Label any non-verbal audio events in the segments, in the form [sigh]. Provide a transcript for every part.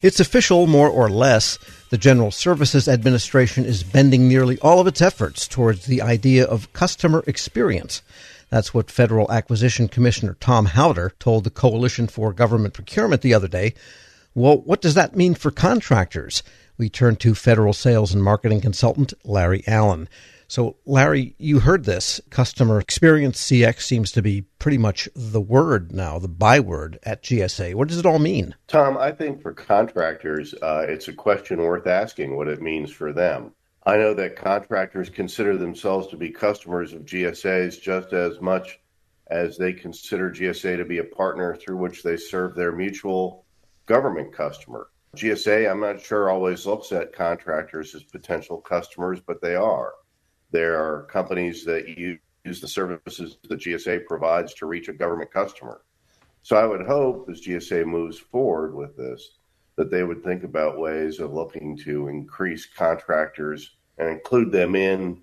It's official, more or less. The General Services Administration is bending nearly all of its efforts towards the idea of customer experience. That's what Federal Acquisition Commissioner Tom Howder told the Coalition for Government Procurement the other day. Well, what does that mean for contractors? We turn to federal sales and marketing consultant Larry Allen. So, Larry, you heard this. Customer experience CX seems to be pretty much the word now, the byword at GSA. What does it all mean? Tom, I think for contractors, uh, it's a question worth asking what it means for them. I know that contractors consider themselves to be customers of GSA's just as much as they consider GSA to be a partner through which they serve their mutual government customer. GSA, I'm not sure, always looks at contractors as potential customers, but they are. There are companies that use the services that GSA provides to reach a government customer. So I would hope as GSA moves forward with this, that they would think about ways of looking to increase contractors and include them in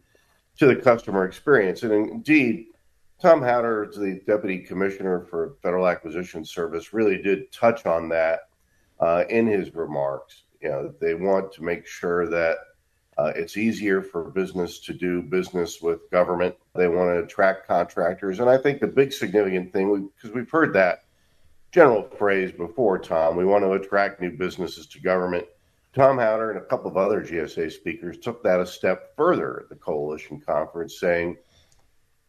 to the customer experience. And indeed, Tom Howder, the deputy commissioner for Federal Acquisition Service, really did touch on that uh, in his remarks. You know, they want to make sure that uh, it's easier for business to do business with government. They want to attract contractors. And I think the big significant thing, because we, we've heard that general phrase before, Tom, we want to attract new businesses to government. Tom Howder and a couple of other GSA speakers took that a step further at the coalition conference, saying,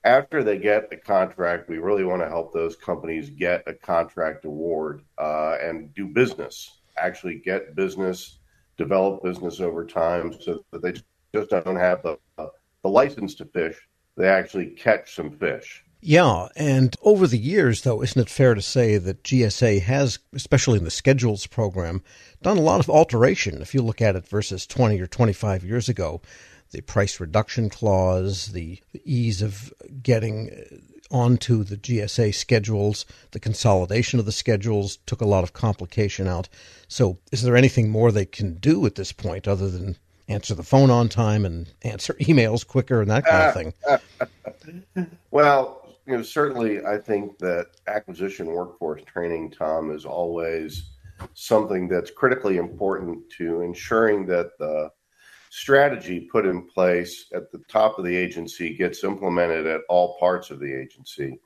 after they get a contract, we really want to help those companies get a contract award uh, and do business, actually get business develop business over time so that they just don't have the, uh, the license to fish. They actually catch some fish. Yeah, and over the years, though, isn't it fair to say that GSA has, especially in the schedules program, done a lot of alteration? If you look at it versus 20 or 25 years ago, the price reduction clause, the ease of getting onto the GSA schedules. The consolidation of the schedules took a lot of complication out. So, is there anything more they can do at this point other than answer the phone on time and answer [laughs] emails quicker and that kind of thing? [laughs] well, you know, certainly I think that acquisition workforce training, Tom, is always something that's critically important to ensuring that the strategy put in place at the top of the agency gets implemented at all parts of the agency.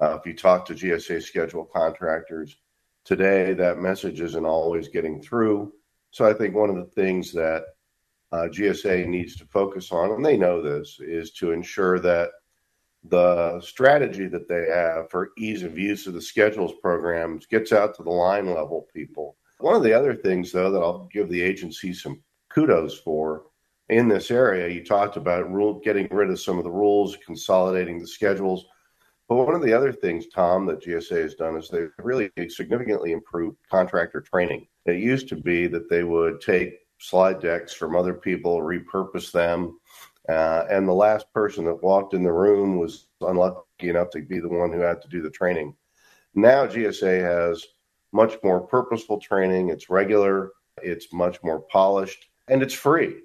Uh, if you talk to GSA schedule contractors today, that message isn't always getting through. So I think one of the things that uh, GSA needs to focus on, and they know this, is to ensure that the strategy that they have for ease of use of the schedules programs gets out to the line level people. One of the other things, though, that I'll give the agency some kudos for in this area. You talked about rule getting rid of some of the rules, consolidating the schedules. But one of the other things, Tom, that GSA has done is they've really significantly improved contractor training. It used to be that they would take slide decks from other people, repurpose them, uh, and the last person that walked in the room was unlucky enough to be the one who had to do the training. Now GSA has much more purposeful training. It's regular, it's much more polished, and it's free.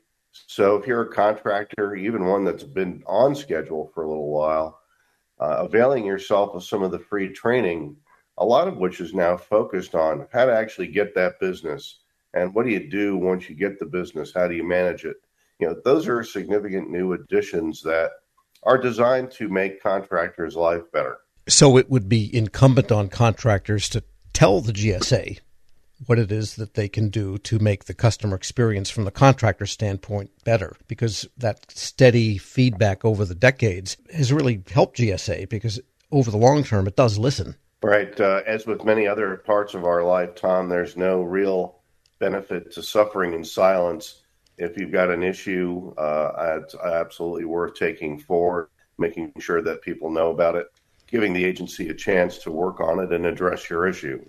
So if you're a contractor, even one that's been on schedule for a little while, uh, availing yourself of some of the free training, a lot of which is now focused on how to actually get that business and what do you do once you get the business? How do you manage it? You know, those are significant new additions that are designed to make contractors' life better. So it would be incumbent on contractors to tell the GSA what it is that they can do to make the customer experience from the contractor standpoint better because that steady feedback over the decades has really helped GSA because over the long term it does listen. Right. Uh, as with many other parts of our life, Tom, there's no real benefit to suffering in silence. If you've got an issue, uh, it's absolutely worth taking forward, making sure that people know about it, giving the agency a chance to work on it and address your issue.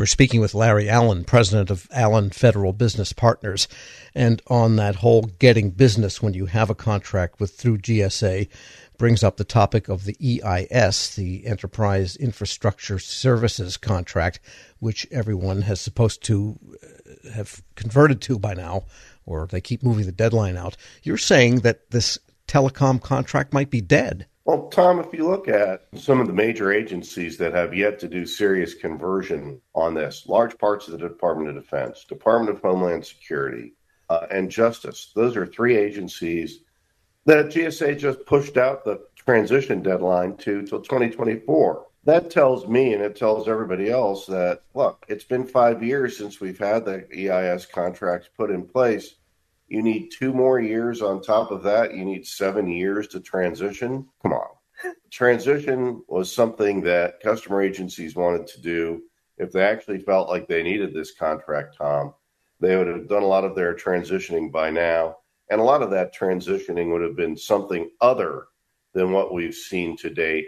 We're speaking with Larry Allen, president of Allen Federal Business Partners, and on that whole getting business when you have a contract with through GSA brings up the topic of the EIS, the Enterprise Infrastructure Services contract, which everyone has supposed to uh, have converted to by now, or they keep moving the deadline out. You're saying that this telecom contract might be dead. Well, Tom, if you look at some of the major agencies that have yet to do serious conversion on this, large parts of the Department of Defense, Department of Homeland Security, uh, and Justice, those are three agencies that GSA just pushed out the transition deadline to till 2024. That tells me and it tells everybody else that, look, it's been five years since we've had the EIS contracts put in place you need two more years on top of that. You need seven years to transition. Come on. Transition was something that customer agencies wanted to do. If they actually felt like they needed this contract, Tom, they would have done a lot of their transitioning by now. And a lot of that transitioning would have been something other than what we've seen to date,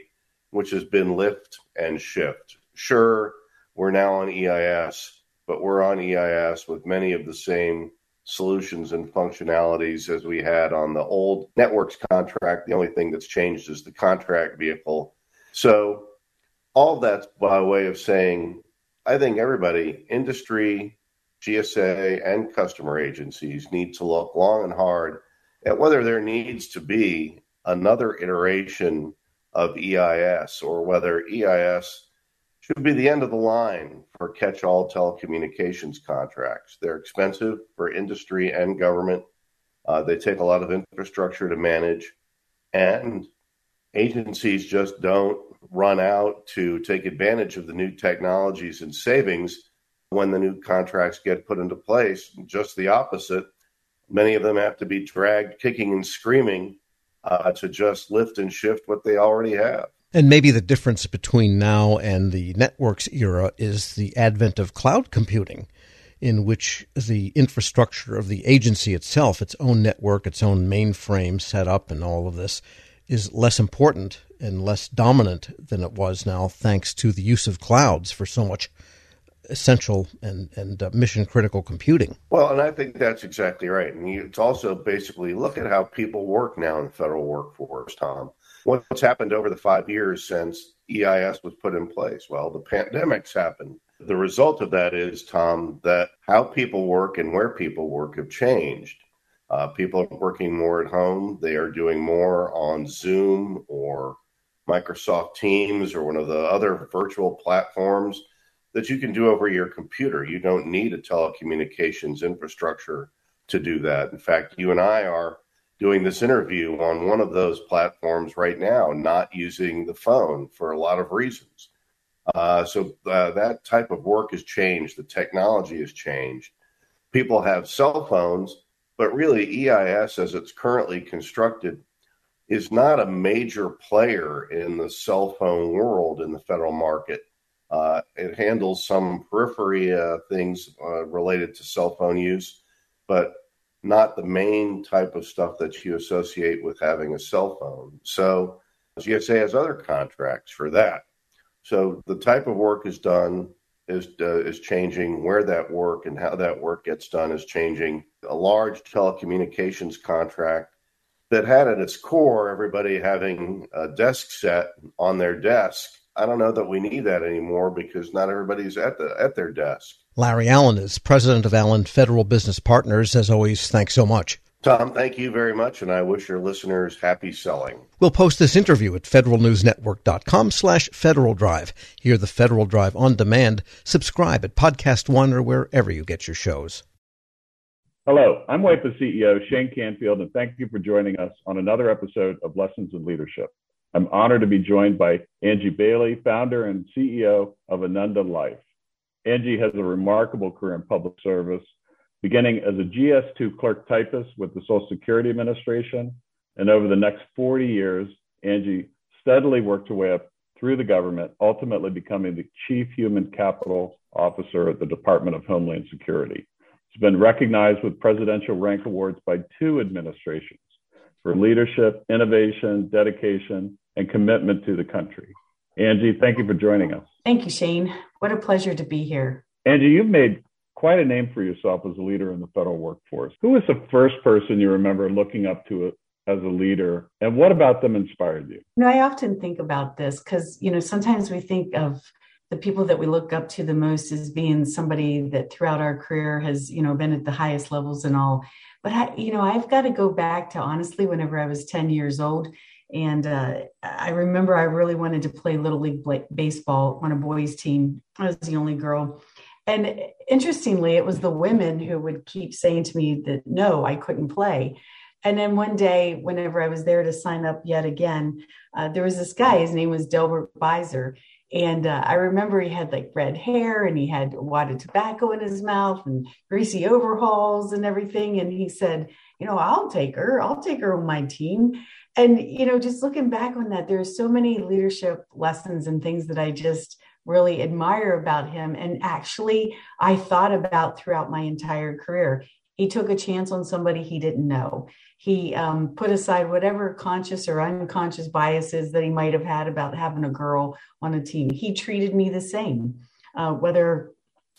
which has been lift and shift. Sure, we're now on EIS, but we're on EIS with many of the same solutions and functionalities as we had on the old networks contract. The only thing that's changed is the contract vehicle. So, all that's by way of saying, I think everybody, industry, GSA, and customer agencies need to look long and hard at whether there needs to be another iteration of EIS or whether EIS should be the end of the line for catch all telecommunications contracts. They're expensive for industry and government. Uh, they take a lot of infrastructure to manage, and agencies just don't run out to take advantage of the new technologies and savings when the new contracts get put into place. Just the opposite. Many of them have to be dragged kicking and screaming uh, to just lift and shift what they already have. And maybe the difference between now and the networks era is the advent of cloud computing, in which the infrastructure of the agency itself, its own network, its own mainframe set up, and all of this is less important and less dominant than it was now, thanks to the use of clouds for so much essential and, and uh, mission critical computing. Well, and I think that's exactly right. And it's also basically look at how people work now in the federal workforce, Tom. What's happened over the five years since EIS was put in place? Well, the pandemic's happened. The result of that is, Tom, that how people work and where people work have changed. Uh, people are working more at home. They are doing more on Zoom or Microsoft Teams or one of the other virtual platforms that you can do over your computer. You don't need a telecommunications infrastructure to do that. In fact, you and I are doing this interview on one of those platforms right now, not using the phone for a lot of reasons. Uh, so uh, that type of work has changed. The technology has changed. People have cell phones, but really, EIS, as it's currently constructed, is not a major player in the cell phone world in the federal market. Uh, it handles some periphery uh, things uh, related to cell phone use, but not the main type of stuff that you associate with having a cell phone. So GSA has other contracts for that. So the type of work is done is uh, is changing. Where that work and how that work gets done is changing. A large telecommunications contract that had at its core everybody having a desk set on their desk. I don't know that we need that anymore because not everybody's at the at their desk. Larry Allen is president of Allen Federal Business Partners. As always, thanks so much. Tom, thank you very much, and I wish your listeners happy selling. We'll post this interview at federalnewsnetwork.com slash Federal Drive. Hear the Federal Drive on demand. Subscribe at Podcast One or wherever you get your shows. Hello, I'm WIPA CEO Shane Canfield, and thank you for joining us on another episode of Lessons in Leadership. I'm honored to be joined by Angie Bailey, founder and CEO of Ananda Life. Angie has a remarkable career in public service, beginning as a GS2 clerk typist with the Social Security Administration. And over the next 40 years, Angie steadily worked her way up through the government, ultimately becoming the Chief Human Capital Officer at the Department of Homeland Security. She's been recognized with presidential rank awards by two administrations for leadership, innovation, dedication, and commitment to the country. Angie, thank you for joining us. Thank you, Shane. What a pleasure to be here. Angie, you've made quite a name for yourself as a leader in the federal workforce. Who was the first person you remember looking up to as a leader, and what about them inspired you? You know, I often think about this because, you know, sometimes we think of the people that we look up to the most as being somebody that throughout our career has, you know, been at the highest levels and all. But I, you know, I've got to go back to honestly, whenever I was 10 years old, And uh, I remember I really wanted to play Little League baseball on a boys' team. I was the only girl. And interestingly, it was the women who would keep saying to me that no, I couldn't play. And then one day, whenever I was there to sign up yet again, uh, there was this guy, his name was Delbert Beiser. And uh, I remember he had like red hair and he had a wad of tobacco in his mouth and greasy overalls and everything. And he said, You know, I'll take her. I'll take her on my team. And, you know, just looking back on that, there's so many leadership lessons and things that I just really admire about him. And actually, I thought about throughout my entire career. He took a chance on somebody he didn't know. He um, put aside whatever conscious or unconscious biases that he might have had about having a girl on a team. He treated me the same, uh, whether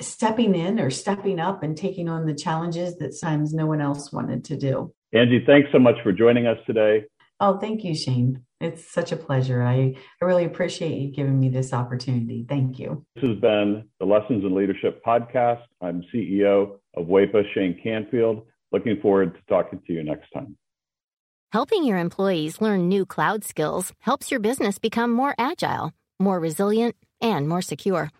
stepping in or stepping up and taking on the challenges that sometimes no one else wanted to do. Angie, thanks so much for joining us today. Oh, thank you, Shane. It's such a pleasure. I, I really appreciate you giving me this opportunity. Thank you. This has been the Lessons in Leadership podcast. I'm CEO of WEPA, Shane Canfield. Looking forward to talking to you next time. Helping your employees learn new cloud skills helps your business become more agile, more resilient, and more secure.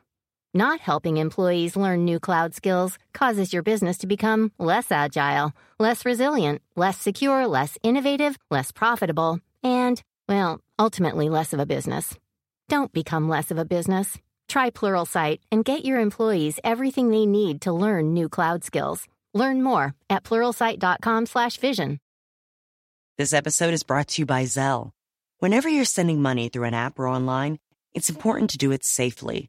Not helping employees learn new cloud skills causes your business to become less agile, less resilient, less secure, less innovative, less profitable, and, well, ultimately less of a business. Don't become less of a business. Try Pluralsight and get your employees everything they need to learn new cloud skills. Learn more at pluralsight.com/vision. This episode is brought to you by Zelle. Whenever you're sending money through an app or online, it's important to do it safely.